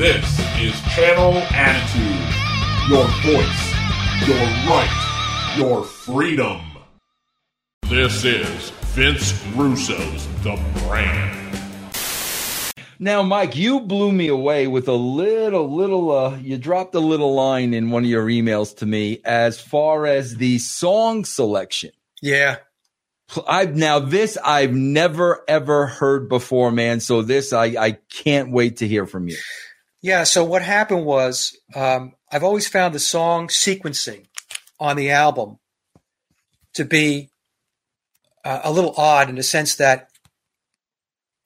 This is Channel Attitude. Your voice, your right, your freedom. This is Vince Russo's The Brand. Now, Mike, you blew me away with a little, little, uh, you dropped a little line in one of your emails to me as far as the song selection. Yeah. I've now this I've never ever heard before, man. So this I I can't wait to hear from you. Yeah. So what happened was um, I've always found the song sequencing on the album to be uh, a little odd in the sense that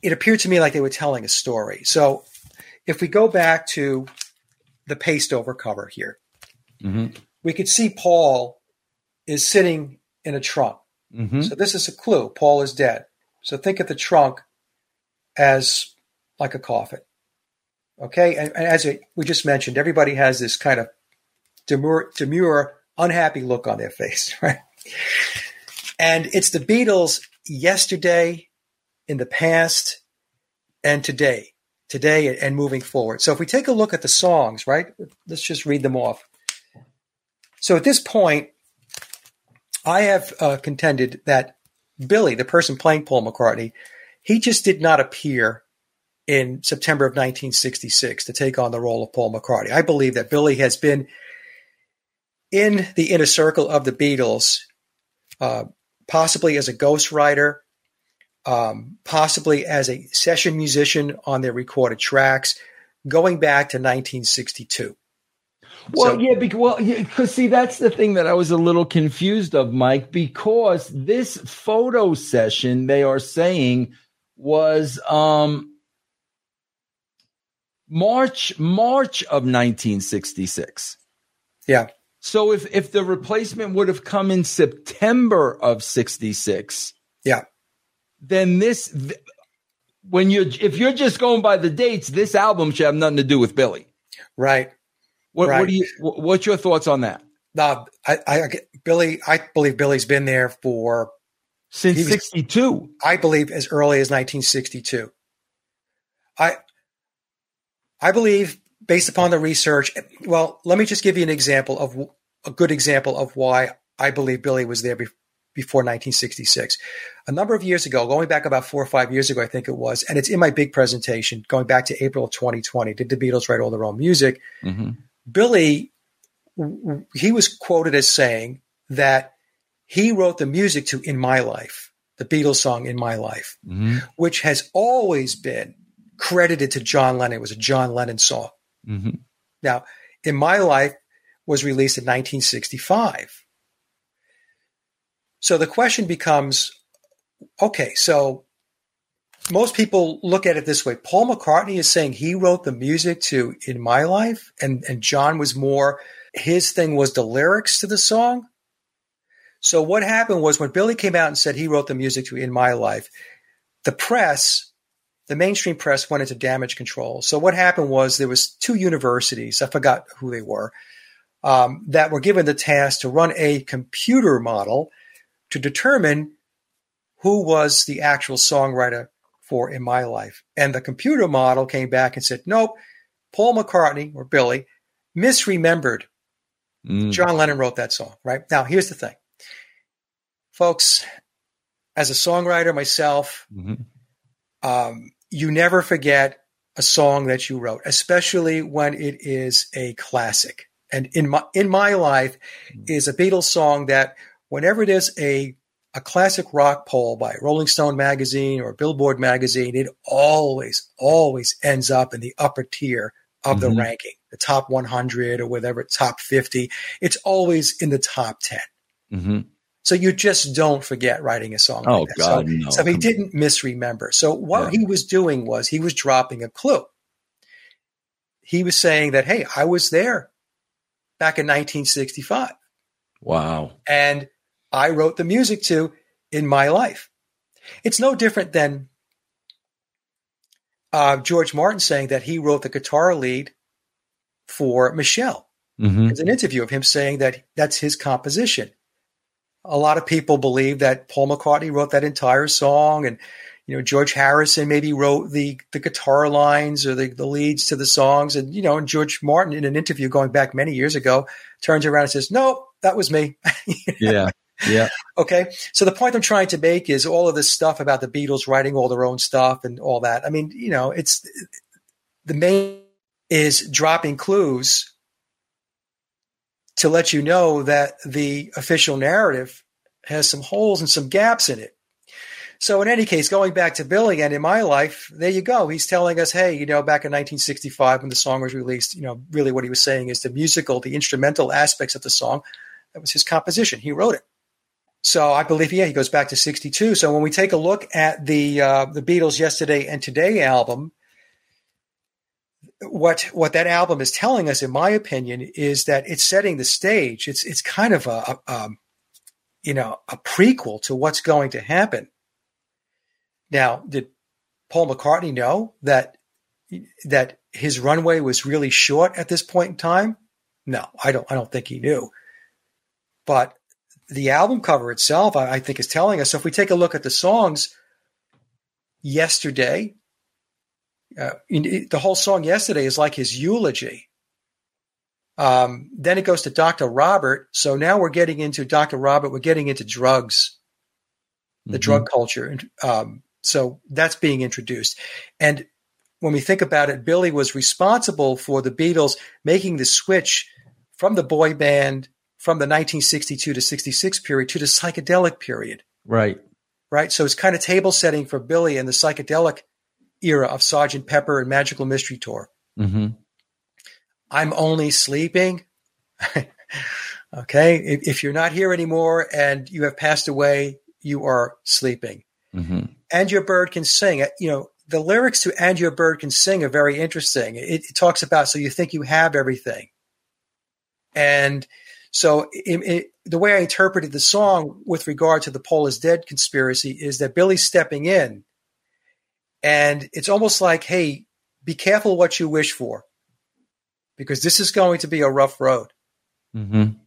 it appeared to me like they were telling a story. So if we go back to the paste over cover here, mm-hmm. we could see Paul is sitting in a trunk. Mm-hmm. So this is a clue. Paul is dead. So think of the trunk as like a coffin. Okay, and, and as we just mentioned, everybody has this kind of demure, demure, unhappy look on their face, right? And it's the Beatles yesterday, in the past, and today, today and moving forward. So if we take a look at the songs, right? Let's just read them off. So at this point, I have uh, contended that Billy, the person playing Paul McCartney, he just did not appear in September of 1966 to take on the role of Paul McCartney. I believe that Billy has been in the inner circle of the Beatles, uh, possibly as a ghostwriter, um, possibly as a session musician on their recorded tracks, going back to 1962. Well, so, yeah, because well, because see, that's the thing that I was a little confused of, Mike, because this photo session they are saying was um March March of 1966. Yeah. So if if the replacement would have come in September of 66, yeah. Then this th- when you if you're just going by the dates, this album should have nothing to do with Billy. Right. What, right. what do you? What's your thoughts on that? No, I, I, Billy, I believe Billy's been there for since '62. I believe as early as 1962. I, I believe based upon the research. Well, let me just give you an example of a good example of why I believe Billy was there be, before 1966. A number of years ago, going back about four or five years ago, I think it was, and it's in my big presentation going back to April of 2020. Did the Beatles write all their own music? Mm-hmm. Billy, he was quoted as saying that he wrote the music to In My Life, the Beatles song In My Life, mm-hmm. which has always been credited to John Lennon. It was a John Lennon song. Mm-hmm. Now, In My Life was released in 1965. So the question becomes okay, so most people look at it this way. Paul McCartney is saying he wrote the music to In My Life, and, and John was more, his thing was the lyrics to the song. So what happened was when Billy came out and said he wrote the music to In My Life, the press, the mainstream press went into damage control. So what happened was there was two universities, I forgot who they were, um, that were given the task to run a computer model to determine who was the actual songwriter for in my life. And the computer model came back and said, nope, Paul McCartney or Billy misremembered. Mm. John Lennon wrote that song, right? Now, here's the thing. Folks, as a songwriter myself, mm-hmm. um, you never forget a song that you wrote, especially when it is a classic. And in my in my life mm. is a Beatles song that whenever there's a a classic rock poll by Rolling Stone magazine or Billboard magazine, it always, always ends up in the upper tier of Mm-hmm. the ranking, the top 100 or whatever, top 50. It's always in the top 10. Mm-hmm. So you just don't forget writing a song. Oh, like that. God, so, no. so he didn't misremember. So what Yeah. he was doing was he was dropping a clue. He was saying that, hey, I was there back in 1965 Wow. and I wrote the music to in my life. It's no different than uh, George Martin saying that he wrote the guitar lead for Michelle. Mm-hmm. There's an interview of him saying that that's his composition. A lot of people believe that Paul McCartney wrote that entire song, and you know, George Harrison maybe wrote the the guitar lines or the, the leads to the songs. And, you know, and George Martin in an interview going back many years ago turns around and says, Nope, that was me. yeah. Yeah. Okay. So the point I'm trying to make is all of this stuff about the Beatles writing all their own stuff and all that. I mean, you know, it's the main is dropping clues to let you know that the official narrative has some holes and some gaps in it. So in any case, going back to Billy and in my life, there you go. He's telling us, hey, you know, back in 1965 when the song was released, you know, really what he was saying is the musical, the instrumental aspects of the song, that was his composition. He wrote it. So I believe, yeah, he goes back to 62. So when we take a look at the uh, the Beatles Yesterday and Today album, what what that album is telling us, in my opinion, is that it's setting the stage. It's it's kind of a, a um, you know a prequel to what's going to happen now, did Paul McCartney know that that his runway was really short at this point in time? No, I don't. I don't think he knew. But the album cover itself, I, I think, is telling us. So if we take a look at the songs, yesterday, uh, the whole song yesterday is like his eulogy. Um, then it goes to Dr. Robert. So now we're getting into Dr. Robert. We're getting into drugs, the mm-hmm. drug culture. Um, so that's being introduced. And when we think about it, Billy was responsible for the Beatles making the switch from the boy band from the 1962 to 66 period to the psychedelic period. Right. Right. So it's kind of table setting for Billy and the psychedelic era of Sergeant Pepper and Magical Mystery Tour. Mm-hmm. I'm only sleeping. okay. If, if, you're not here anymore and you have passed away, you are sleeping. Mm-hmm. And Your Bird Can Sing. You know, the lyrics to And Your Bird Can Sing are very interesting. It, it talks about, so you think you have everything. And so it, it, the way I interpreted the song with regard to the Paul is dead conspiracy is that Billy's stepping in. And it's almost like, hey, be careful what you wish for because this is going to be a rough road. Mm-hmm.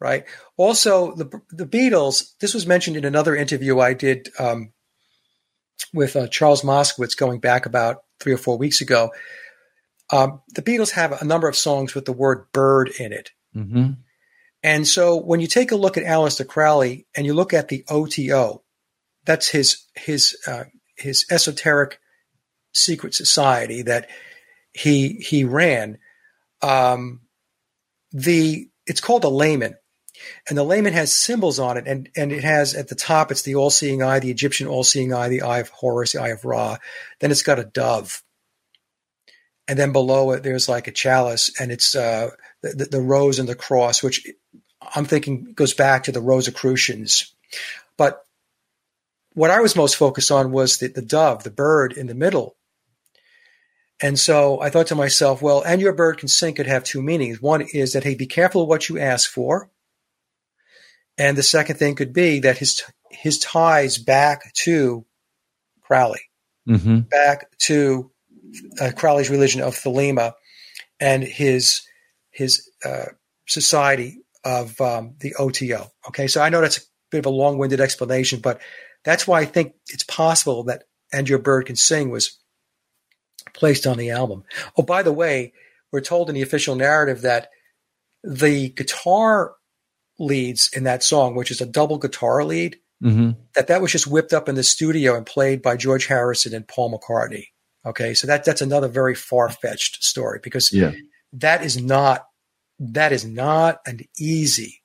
Right. Also, the, the Beatles, this was mentioned in another interview I did um, with uh, Charles Moskowitz going back about three or four weeks ago. Um, the Beatles have a number of songs with the word bird in it. Mm-hmm. And so when you take a look at Aleister Crowley and you look at the OTO, that's his his uh, his esoteric secret society that he he ran. Um, the it's called a lamen, and the lamen has symbols on it, and and it has at the top it's the all-seeing eye, the Egyptian all-seeing eye, the eye of Horus, the eye of Ra. Then it's got a dove, and then below it there's like a chalice, and it's uh, the, the rose and the cross, which I'm thinking goes back to the Rosicrucians. But what I was most focused on was the, the dove, the bird in the middle. And so I thought to myself, well, and your bird can sing could have two meanings. One is that, hey, be careful what you ask for. And the second thing could be that his his ties back to Crowley, mm-hmm. back to uh, Crowley's religion of Thelema, and his his uh, society of um, the OTO. Okay, so I know that's a bit of a long-winded explanation, but that's why I think it's possible that "And Your Bird Can Sing" was placed on the album. Oh, by the way, we're told in the official narrative that the guitar leads in that song, which is a double guitar lead, mm-hmm. that that was just whipped up in the studio and played by George Harrison and Paul McCartney. Okay, so that that's another very far fetched story because yeah. that is not that is not an easy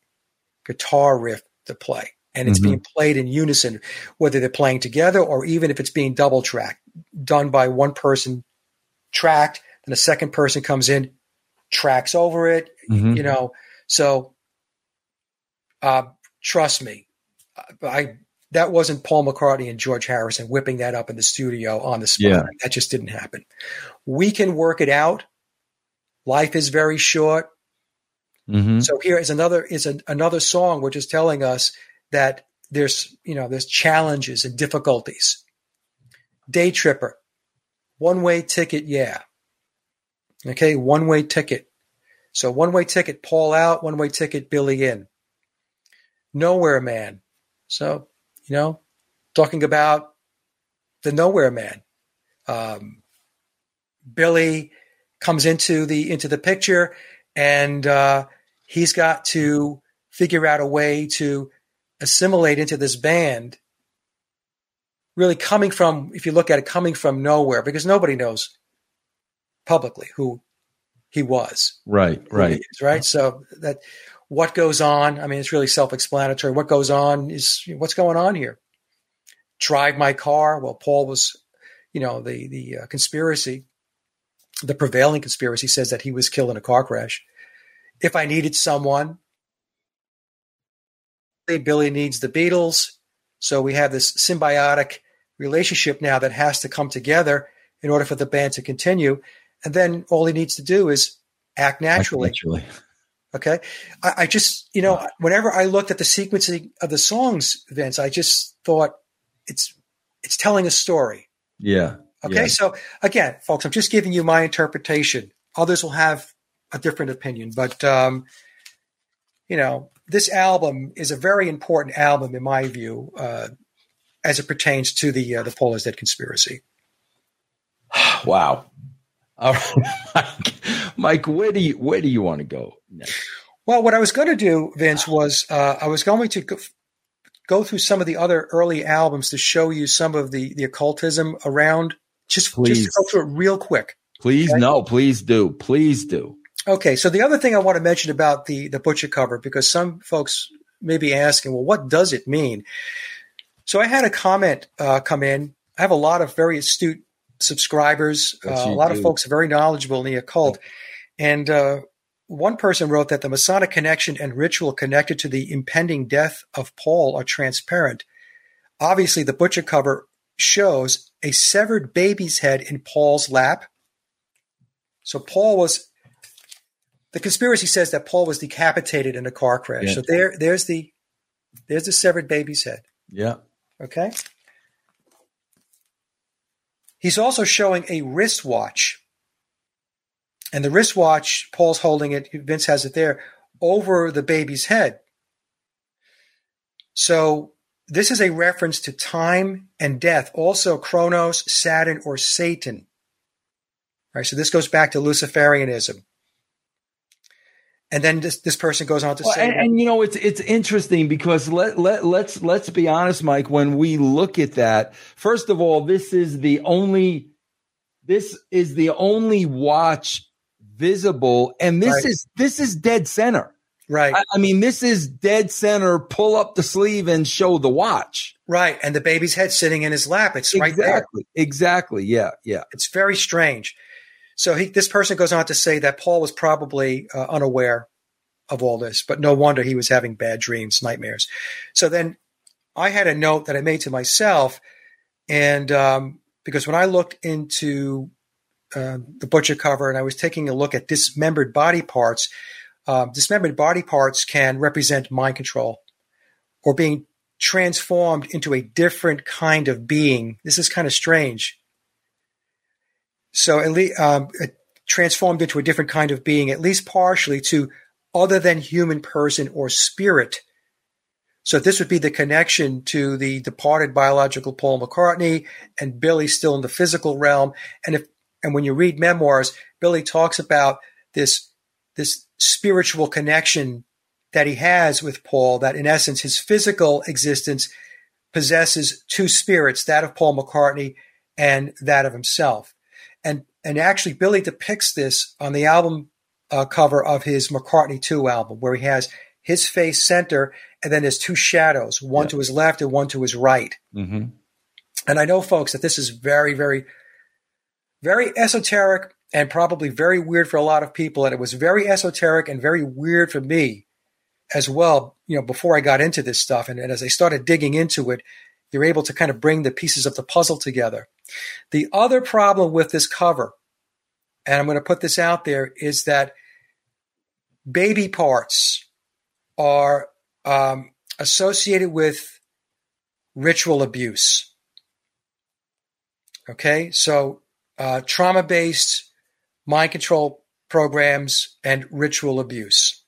guitar riff to play, and it's mm-hmm. being played in unison, whether they're playing together or even if it's being double tracked, done by one person tracked, then a second person comes in, tracks over it, mm-hmm. you know. So uh, trust me, I that wasn't Paul McCartney and George Harrison whipping that up in the studio on the spot. Yeah. That just didn't happen. We can work it out. Life is very short. Mm-hmm. So here is another is a, another song which is telling us that there's you know there's challenges and difficulties. Day tripper, one way ticket, yeah. Okay, one way ticket. So one way ticket, Paul out. One way ticket, Billy in. Nowhere Man. So, you know, talking about the Nowhere Man. Um, Billy comes into the into the picture, and uh, he's got to figure out a way to assimilate into this band. Really coming from, if you look at it, coming from nowhere, because nobody knows publicly who he was. Right, right, is, right. So that what goes on. I mean, it's really self-explanatory. What goes on is what's going on here. Drive my car. Well, Paul was, you know, the the uh, conspiracy, the prevailing conspiracy says that he was killed in a car crash. If I needed someone, Billy needs the Beatles. So we have this symbiotic relationship now that has to come together in order for the band to continue. And then all he needs to do is act naturally. Act naturally. Okay. I, I, just, you know, whenever I looked at the sequencing of the songs, Vince, I just thought it's it's telling a story. Yeah. Okay. Yeah. So again, folks, I'm just giving you my interpretation. Others will have a different opinion, but um, you know, this album is a very important album in my view, uh, as it pertains to the uh, the Paul is Dead conspiracy. wow. All right, Mike, Mike, where do you where do you want to go next? Well, what I was going to do, Vince, was uh, I was going to go, go, through some of the other early albums to show you some of the the occultism around. Just please just go through it real quick. Please, okay? no, please do, please do. Okay, so the other thing I want to mention about the the butcher cover because some folks may be asking, well, what does it mean? So I had a comment uh, come in. I have a lot of very astute subscribers. Uh, a lot do. of folks are very knowledgeable in the occult. And uh, one person wrote that the Masonic connection and ritual connected to the impending death of Paul are transparent. Obviously, the butcher cover shows a severed baby's head in Paul's lap. So Paul was. The conspiracy says that Paul was decapitated in a car crash. Yeah. So there, there's the, there's the severed baby's head. Yeah. Okay. He's also showing a wristwatch. And the wristwatch, Paul's holding it, Vince has it there, over the baby's head. So this is a reference to time and death, also Kronos, Saturn, or Satan. All right, so this goes back to Luciferianism. And then this, this person goes on to well, say, and, and, you know, it's it's interesting because let let let's let's be honest, Mike. When we look at that, first of all, this is the only this is the only watch visible, and this right. is this is dead center. Right. I, I, mean, this is dead center. Pull up the sleeve and show the watch. Right, and the baby's head sitting in his lap. It's exactly, right there. Exactly. Yeah. Yeah. It's very strange. So he, this person goes on to say that Paul was probably uh, unaware of all this, but no wonder he was having bad dreams, nightmares. So then I had a note that I made to myself, and um, because when I looked into uh, the butcher cover and I was taking a look at dismembered body parts, um, dismembered body parts can represent mind control or being transformed into a different kind of being. This is kind of strange so at least um, transformed into a different kind of being, at least partially to other than human person or spirit. So this would be the connection to the departed biological Paul McCartney and Billy still in the physical realm. And if and when you read memoirs, Billy talks about this this spiritual connection that he has with Paul, that in essence his physical existence possesses two spirits, that of Paul McCartney and that of himself and actually Billy depicts this on the album uh, cover of his McCartney 2 album, where he has his face center and then there's two shadows, one yeah. to his left and one to his right. Mm-hmm. And I know, folks, that this is very, very, very esoteric and probably very weird for a lot of people. And it was very esoteric and very weird for me as well, you know, before I got into this stuff. And, and as I started digging into it, you're able to kind of bring the pieces of the puzzle together. The other problem with this cover, and I'm going to put this out there, is that baby parts are um, associated with ritual abuse. Okay, so uh, trauma based mind control programs and ritual abuse.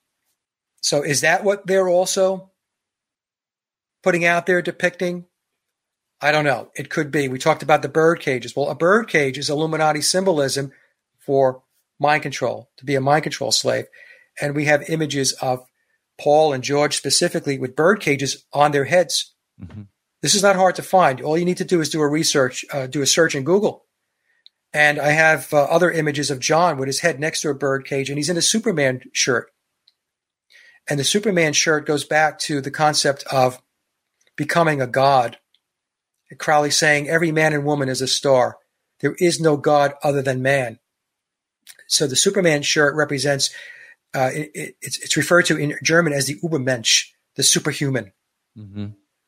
So, is that what they're also putting out there depicting? I don't know. It could be. We talked about the bird cages. Well, a bird cage is Illuminati symbolism for mind control, to be a mind control slave. And we have images of Paul and George specifically with bird cages on their heads. Mm-hmm. This is not hard to find. All you need to do is do a research, uh, do a search in Google. And I have uh, other images of John with his head next to a bird cage, and he's in a Superman shirt. And the Superman shirt goes back to the concept of becoming a god. Crowley saying, Every man and woman is a star. There is no God other than man. So the Superman shirt represents, uh, it, it, it's, it's, referred to in German as the Übermensch, the superhuman. Mm-hmm.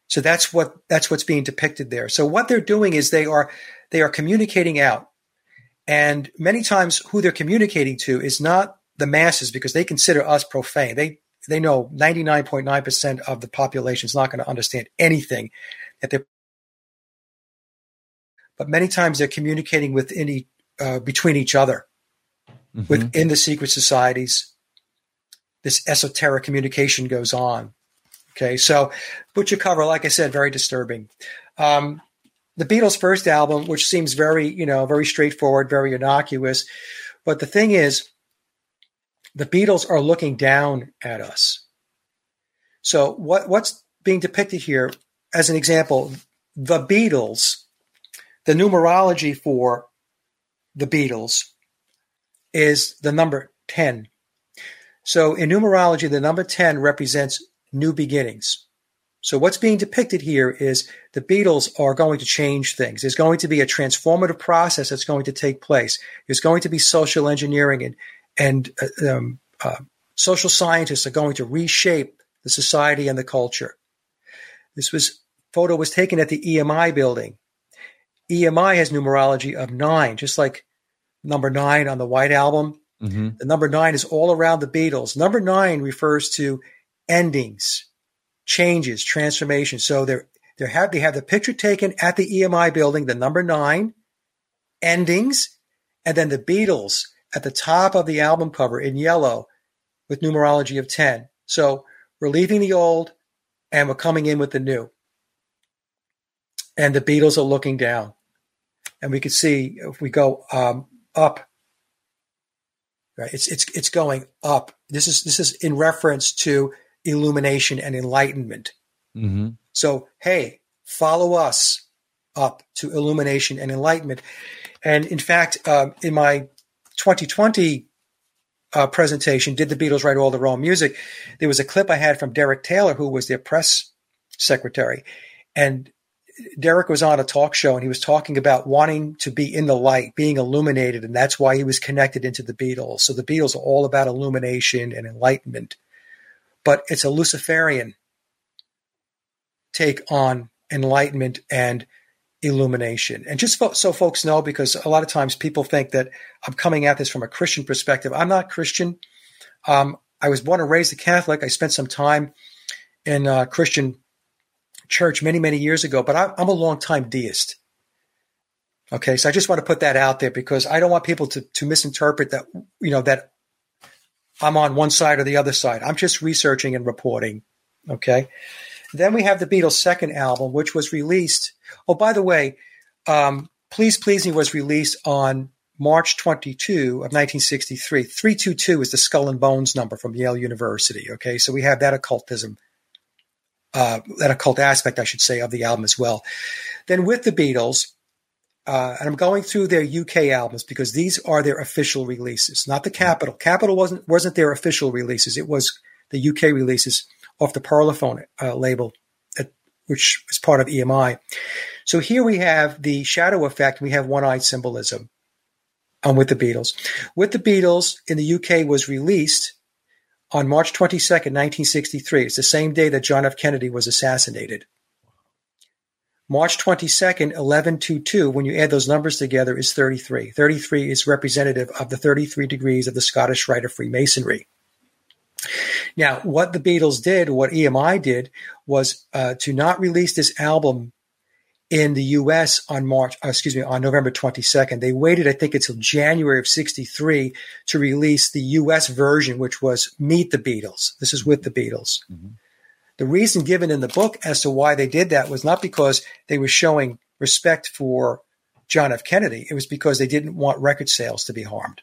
So that's what that's what's being depicted there. So what they're doing is they are they are communicating out, and many times who they're communicating to is not the masses because they consider us profane. They they know 99.9% of the population is not going to understand anything that they're but many times they're communicating within uh, between each other mm-hmm. within the secret societies this esoteric communication goes on okay so butcher cover like i said very disturbing um, the beatles first album which seems very you know very straightforward very innocuous but the thing is the Beatles are looking down at us. So what what's being depicted here as an example, the Beatles, the numerology for the Beatles is the number 10. So in numerology, the number 10 represents new beginnings. So what's being depicted here is the Beatles are going to change things. There's going to be a transformative process that's going to take place. There's going to be social engineering and and uh, um, uh, social scientists are going to reshape the society and the culture. This was photo was taken at the EMI building. EMI has numerology of nine, just like number nine on the White Album. Mm-hmm. The number nine is all around the Beatles. Number nine refers to endings, changes, transformations. So they're, they have they have the picture taken at the EMI building, the number nine, endings, and then the Beatles at the top of the album cover in yellow with numerology of 10. So we're leaving the old and we're coming in with the new. And the Beatles are looking down. And we can see if we go um, up, right? It's it's it's going up. This is this is in reference to illumination and enlightenment. Mm-hmm. So hey, follow us up to illumination and enlightenment. And in fact, um, in my 2020 uh, presentation, Did the Beatles Write All Their Own Music? There was a clip I had from Derek Taylor, who was their press secretary. And Derek was on a talk show and he was talking about wanting to be in the light, being illuminated, and that's why he was connected into the Beatles. So the Beatles are all about illumination and enlightenment, but it's a Luciferian take on enlightenment and illumination. And just so folks know, because a lot of times people think that I'm coming at this from a Christian perspective. I'm not Christian. Um, I was born and raised a Catholic. I spent some time in a Christian church many, many years ago, but I, I'm a long-time deist. Okay, so I just want to put that out there because I don't want people to, to misinterpret that, you know, that I'm on one side or the other side. I'm just researching and reporting. Okay. Then we have the Beatles' second album, which was released. Oh, by the way, um, Please Please Me was released on March 22 of 1963. 322 is the skull and bones number from Yale University. Okay, so we have that occultism, uh, that occult aspect, I should say, of the album as well. Then with the Beatles, uh, and I'm going through their UK albums because these are their official releases, not the Capitol. Capitol wasn't wasn't their official releases; it was the UK releases off the Parlophone uh, label, at, which is part of EMI. So here we have the shadow effect. We have one-eyed symbolism um, with the Beatles. With the Beatles in the UK was released on March 22nd, 1963. It's the same day that John F. Kennedy was assassinated. March 22nd, 1122, when you add those numbers together, is 33. 33 is representative of the 33 degrees of the Scottish Rite of Freemasonry. Now, what the Beatles did, what EMI did, was uh, to not release this album in the U.S. on March, uh, excuse me, on November 22nd. They waited, I think, until January of '63 to release the U.S. version, which was "Meet the Beatles." This is with the Beatles. Mm-hmm. The reason given in the book as to why they did that was not because they were showing respect for John F. Kennedy. It was because they didn't want record sales to be harmed.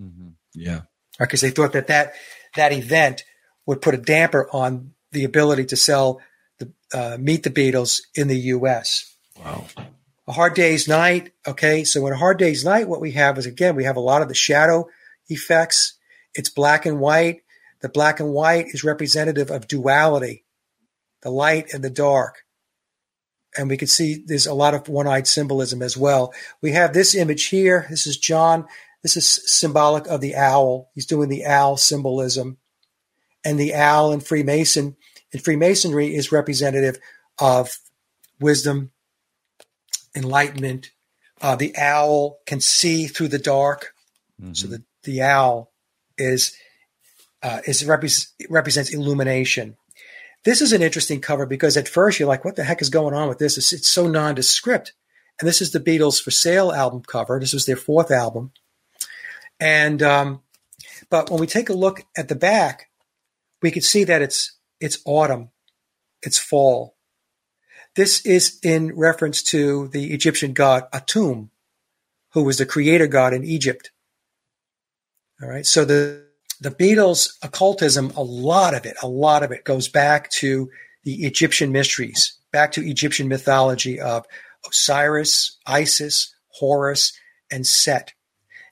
Mm-hmm. Yeah. Because they thought that, that that event would put a damper on the ability to sell the uh, Meet the Beatles in the U.S. Wow. A Hard Day's Night. Okay, so in A Hard Day's Night, what we have is again we have a lot of the shadow effects. It's black and white. The black and white is representative of duality, the light and the dark. And we can see there's a lot of one-eyed symbolism as well. We have this image here. This is John. This is symbolic of the owl. He's doing the owl symbolism and the owl in Freemason in Freemasonry is representative of wisdom, enlightenment. Uh, the owl can see through the dark, mm-hmm. so the the owl is uh, is repre- represents illumination. This is an interesting cover because at first you're like, "What the heck is going on with this?" It's, it's so nondescript. And this is the Beatles for Sale album cover. This was their fourth album, and um, but when we take a look at the back, we can see that it's it's autumn, it's fall. This is in reference to the Egyptian god Atum, who was the creator god in Egypt. All right, so the the Beatles occultism, a lot of it, a lot of it goes back to the Egyptian mysteries, back to Egyptian mythology of Osiris, Isis, Horus, and Set.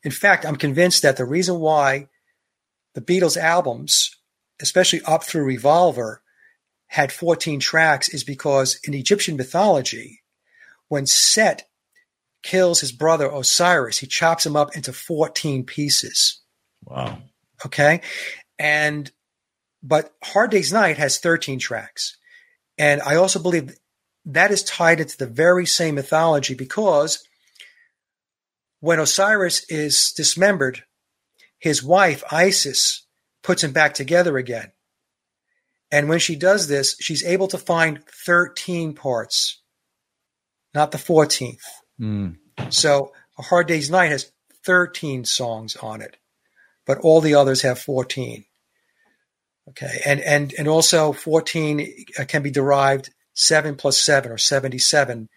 In fact, I'm convinced that the reason why the Beatles albums especially up through Revolver, had 14 tracks is because in Egyptian mythology, when Set kills his brother Osiris, he chops him up into 14 pieces. Wow. Okay. And, but Hard Day's Night has 13 tracks. And I also believe that is tied into the very same mythology because when Osiris is dismembered, his wife, Isis, puts him back together again. And when she does this, she's able to find 13 parts, not the 14th. Mm. So A Hard Day's Night has 13 songs on it, but all the others have 14. Okay. And, and, and also 14 can be derived seven plus seven or 77.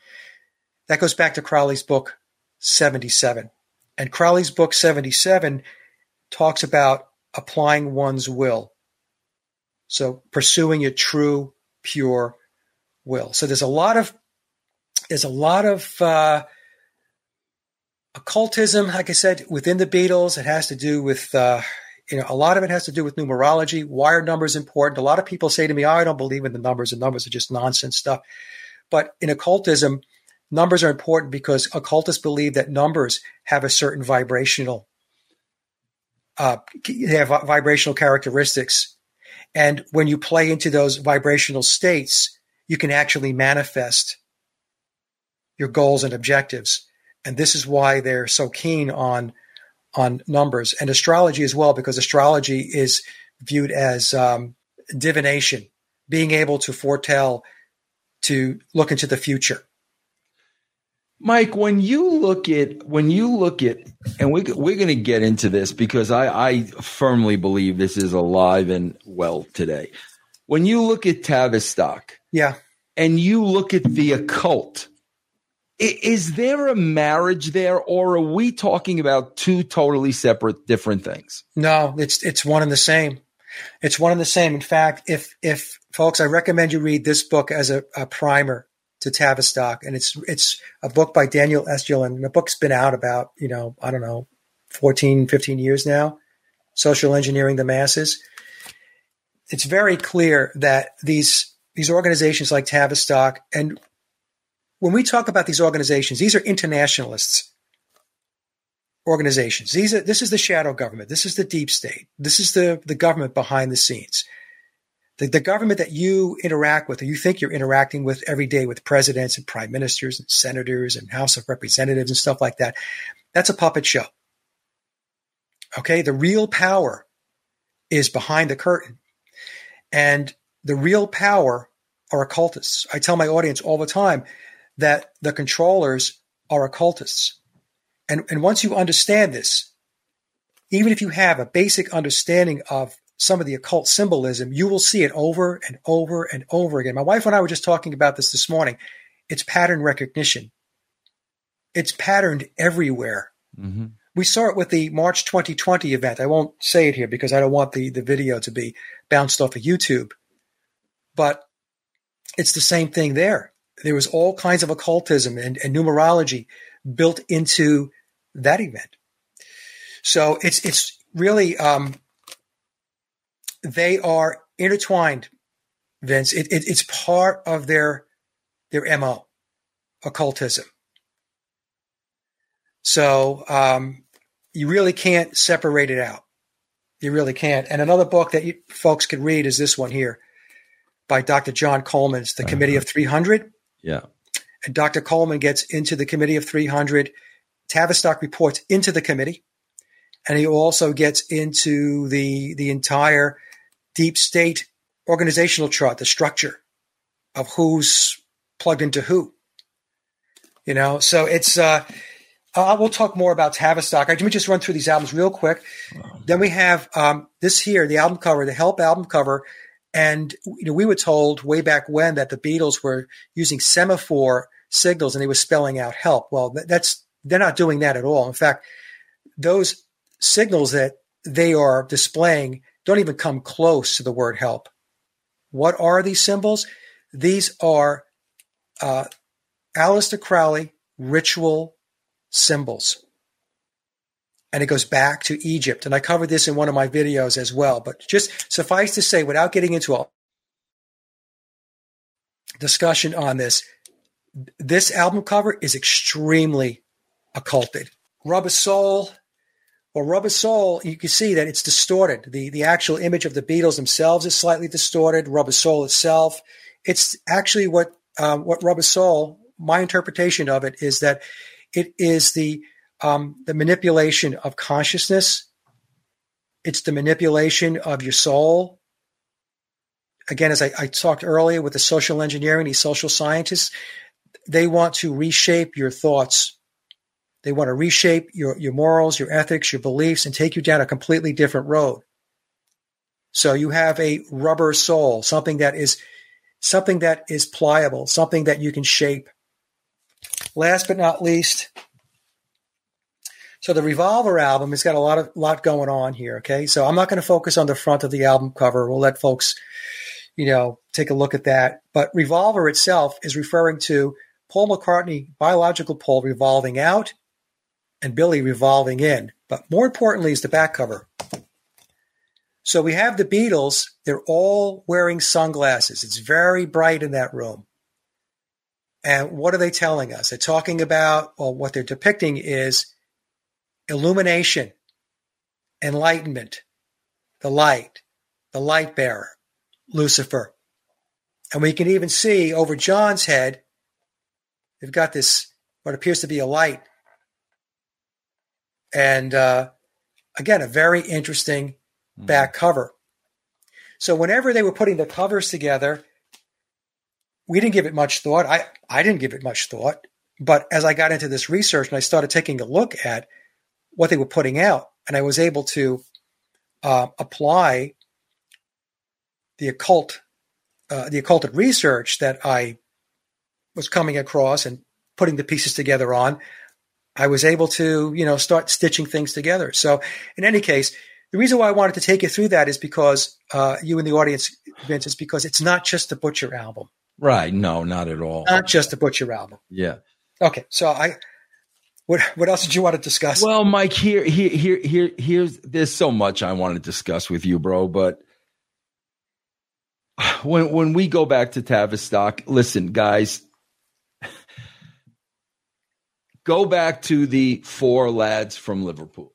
That goes back to Crowley's book 77. And Crowley's book 77 talks about applying one's will. So pursuing a true, pure will. So there's a lot of there's a lot of uh, occultism, like I said, within the Beatles. It has to do with uh, you know a lot of it has to do with numerology. Why are numbers important? A lot of people say to me, oh, "I don't believe in the numbers. The numbers are just nonsense stuff." But in occultism, numbers are important because occultists believe that numbers have a certain vibrational uh, they have vibrational characteristics. And when you play into those vibrational states, you can actually manifest your goals and objectives. And this is why they're so keen on on numbers and astrology as well, because astrology is viewed as um, divination, being able to foretell, to look into the future. Mike, when you look at when you look at, and we we're going to get into this because I, I firmly believe this is alive and well today. When you look at Tavistock, yeah, and you look at the occult, is there a marriage there, or are we talking about two totally separate, different things? No, it's it's one and the same. It's one and the same. In fact, if if folks, I recommend you read this book as a, a primer to Tavistock, and it's it's a book by Daniel Estulin. The book's been out about you know I don't know 14, 15 years now. Social engineering the masses. It's very clear that these these organizations like Tavistock, and when we talk about these organizations, these are internationalists organizations. These are this is the shadow government. This is the deep state. This is the the government behind the scenes the, the government that you interact with or you think you're interacting with every day with presidents and prime ministers and senators and House of Representatives and stuff like that, that's a puppet show. Okay. The real power is behind the curtain. And the real power are occultists. I tell my audience all the time that the controllers are occultists. And, and once you understand this, even if you have a basic understanding of some of the occult symbolism, you will see it over and over and over again. My wife and I were just talking about this this morning. It's pattern recognition. It's patterned everywhere. Mm-hmm. We saw it with the March 2020 event. I won't say it here because I don't want the, the video to be bounced off of YouTube. But it's the same thing there. There was all kinds of occultism and, and numerology built into that event. So it's it's really um, they are intertwined, Vince. It, it, it's part of their their mo, occultism. So um, you really can't separate it out. You really can't. And another book that you folks could read is this one here by Dr. John Coleman. It's the uh-huh. Committee of 300. Yeah. And Dr. Coleman gets into the Committee of 300. Tavistock reports into the committee. And he also gets into the, the entire deep state organizational chart, the structure of who's plugged into who. You know, so it's, uh, uh, we'll talk more about Tavistock. Let me just run through these albums real quick. Then we have um, this here, the album cover, the Help album cover. And you know, we were told way back when that the Beatles were using semaphore signals and they were spelling out help. Well, that's they're not doing that at all. In fact, those signals that they are displaying don't even come close to the word help. What are these symbols? These are uh, Aleister Crowley ritual symbols. And it goes back to Egypt. And I covered this in one of my videos as well. But just suffice to say, without getting into a discussion on this, this album cover is extremely occulted. Rubber Soul, or Rubber Soul, you can see that it's distorted. The, the actual image of the Beatles themselves is slightly distorted. Rubber Soul itself, it's actually what um, what Rubber Soul. My interpretation of it is that it is the um, the manipulation of consciousness. It's the manipulation of your soul. Again, as I, I talked earlier with the social engineering, these social scientists, they want to reshape your thoughts. They want to reshape your, your morals, your ethics, your beliefs, and take you down a completely different road. So you have a rubber soul, something that is something that is pliable, something that you can shape. Last but not least, so the Revolver album has got a lot of lot going on here. Okay, so I'm not going to focus on the front of the album cover. We'll let folks, you know, take a look at that. But Revolver itself is referring to Paul McCartney, biological Paul, revolving out, and Billy revolving in. But more importantly is the back cover. So we have the Beatles. They're all wearing sunglasses. It's very bright in that room. And what are they telling us? They're talking about, well, what they're depicting is illumination, enlightenment, the light, the light bearer, Lucifer. And we can even see over John's head, they've got this, what appears to be a light. And uh, again, a very interesting mm. back cover. So whenever they were putting the covers together, we didn't give it much thought. I, I didn't give it much thought. But as I got into this research and I started taking a look at what they were putting out, and I was able to uh, apply the occult, uh, the occulted research that I was coming across and putting the pieces together on, I was able to, you know, start stitching things together. So, in any case, the reason why I wanted to take you through that is because uh, you and the audience, Vince, is because it's not just the Butcher album. Right. No, not at all. Not just the Butcher album. Yeah. Okay. So I what what else did you want to discuss? Well, Mike, here here here here here's there's so much I want to discuss with you, bro, but when when we go back to Tavistock, listen, guys, go back to the four lads from Liverpool.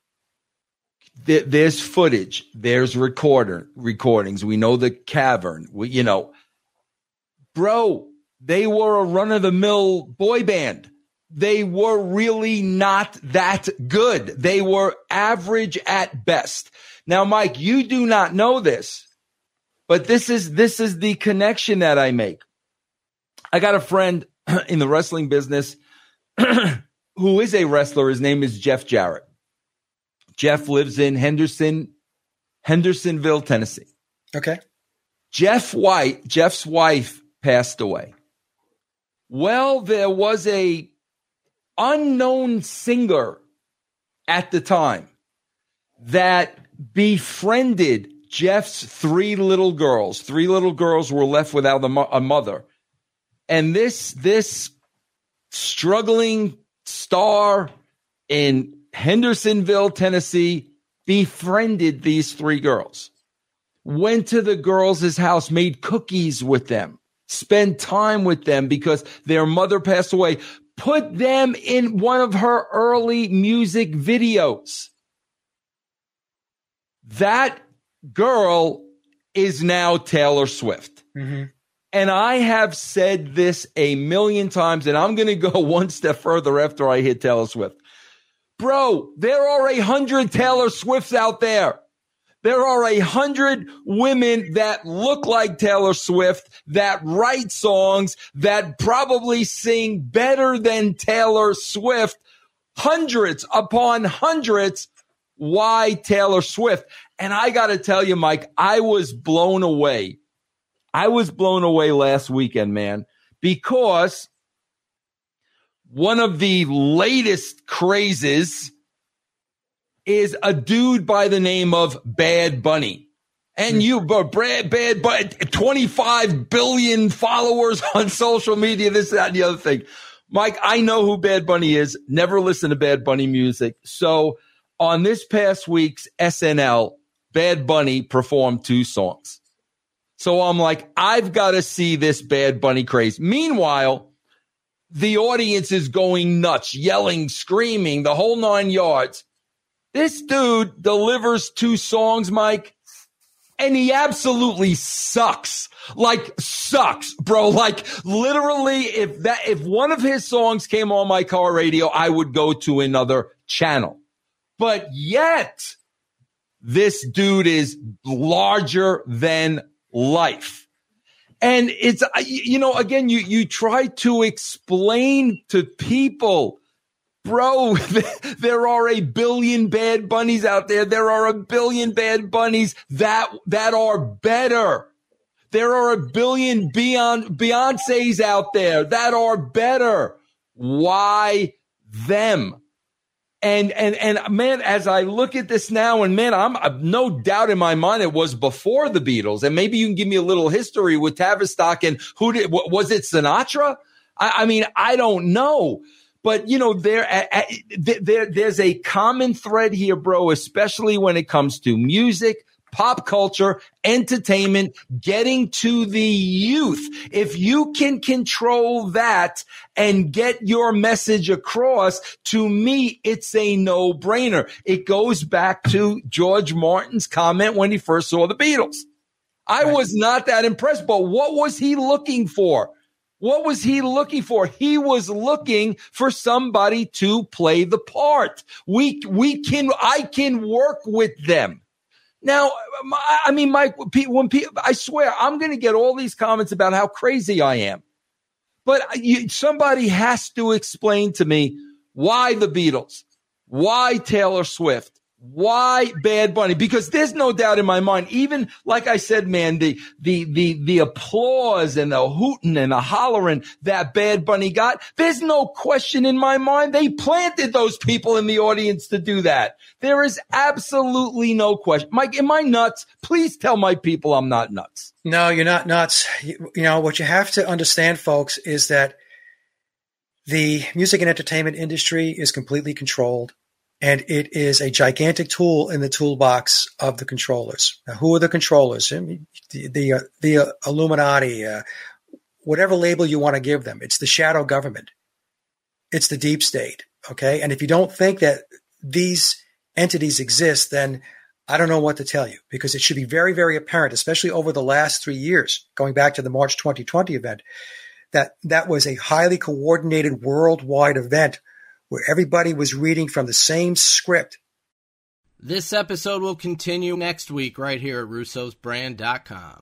There's footage. There's recorder recordings. We know the cavern. We, you know, bro, they were a run of the mill boy band. They were really not that good. They were average at best. Now, Mike, you do not know this, but this is, this is the connection that I make. I got a friend in the wrestling business who is a wrestler. His name is Jeff Jarrett. Jeff lives in Henderson, Hendersonville, Tennessee. Okay. Jeff White, Jeff's wife passed away. Well, there was a unknown singer at the time that befriended Jeff's three little girls. Three little girls were left without a, mo- a mother. And this this struggling star in Hendersonville, Tennessee, befriended these three girls. Went to the girls' house, made cookies with them, spent time with them because their mother passed away, put them in one of her early music videos. That girl is now Taylor Swift. Mm-hmm. And I have said this a million times, and I'm going to go one step further after I hit Taylor Swift. Bro, there are a hundred Taylor Swifts out there. There are a hundred women that look like Taylor Swift, that write songs, that probably sing better than Taylor Swift. Hundreds upon hundreds. Why Taylor Swift? And I got to tell you, Mike, I was blown away. I was blown away last weekend, man, because one of the latest crazes is a dude by the name of Bad Bunny. And hmm. you, but Brad, Bad Bunny, 25 billion followers on social media, this, that, and the other thing. Mike, I know who Bad Bunny is. Never listen to Bad Bunny music. So on this past week's SNL, Bad Bunny performed two songs. So I'm like, I've got to see this Bad Bunny craze. Meanwhile, the audience is going nuts, yelling, screaming, the whole nine yards. This dude delivers two songs, Mike, and he absolutely sucks. Like sucks, bro. Like literally, if that, if one of his songs came on my car radio, I would go to another channel. But yet, this dude is larger than life. And it's, you know, again, you, you try to explain to people, bro, there are a billion bad bunnies out there. There are a billion bad bunnies that, that are better. There are a billion Beyond, Beyonce's out there that are better. Why them? And, and, and man, as I look at this now and man, I'm, I'm no doubt in my mind it was before the Beatles. And maybe you can give me a little history with Tavistock and who did, was it Sinatra? I, I mean, I don't know. But you know, there, there, there's a common thread here, bro, especially when it comes to music, pop culture, entertainment, getting to the youth. If you can control that and get your message across, to me, it's a no brainer. It goes back to George Martin's comment when he first saw the Beatles. I was not that impressed, but what was he looking for? What was he looking for? He was looking for somebody to play the part. We, we can, I can work with them. Now, I mean, Mike, when people, I swear, I'm going to get all these comments about how crazy I am. But you, somebody has to explain to me why the Beatles, why Taylor Swift, why Bad Bunny? Because there's no doubt in my mind, even like I said, man, the, the, the, the applause and the hooting and the hollering that Bad Bunny got, there's no question in my mind. They planted those people in the audience to do that. There is absolutely no question. Mike, am I nuts? Please tell my people I'm not nuts. No, you're not nuts. You, you know, what you have to understand, folks, is that the music and entertainment industry is completely controlled and it is a gigantic tool in the toolbox of the controllers. Now, who are the controllers? The the, uh, the uh, Illuminati, uh, whatever label you want to give them. It's the shadow government. It's the deep state. Okay, and if you don't think that these entities exist, then I don't know what to tell you because it should be very, very apparent, especially over the last three years, going back to the March 2020 event, that that was a highly coordinated worldwide event where everybody was reading from the same script. This episode will continue next week right here at russosbrand.com.